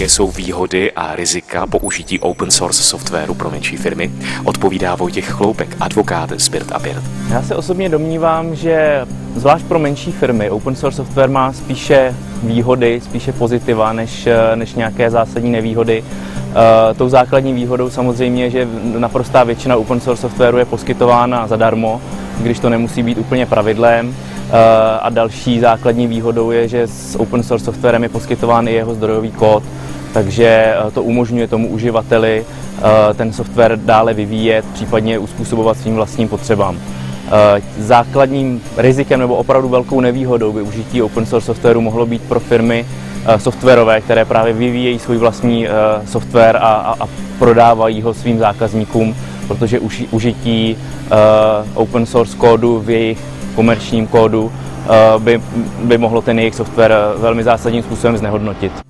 Jaké jsou výhody a rizika použití open source softwaru pro menší firmy? Odpovídá Vojtěch Chloupek, advokát z Birt a Birt. Já se osobně domnívám, že zvlášť pro menší firmy open source software má spíše výhody, spíše pozitiva, než, než nějaké zásadní nevýhody. Uh, tou základní výhodou samozřejmě je, že naprostá většina open source softwaru je poskytována zadarmo, když to nemusí být úplně pravidlem. Uh, a další základní výhodou je, že s open source softwarem je poskytován i jeho zdrojový kód, takže uh, to umožňuje tomu uživateli ten software dále vyvíjet, případně uspůsobovat svým vlastním potřebám. Základním rizikem nebo opravdu velkou nevýhodou využití open source softwaru mohlo být pro firmy softwarové, které právě vyvíjejí svůj vlastní software a, a, a prodávají ho svým zákazníkům, protože uži, užití open source kódu v jejich komerčním kódu by, by mohlo ten jejich software velmi zásadním způsobem znehodnotit.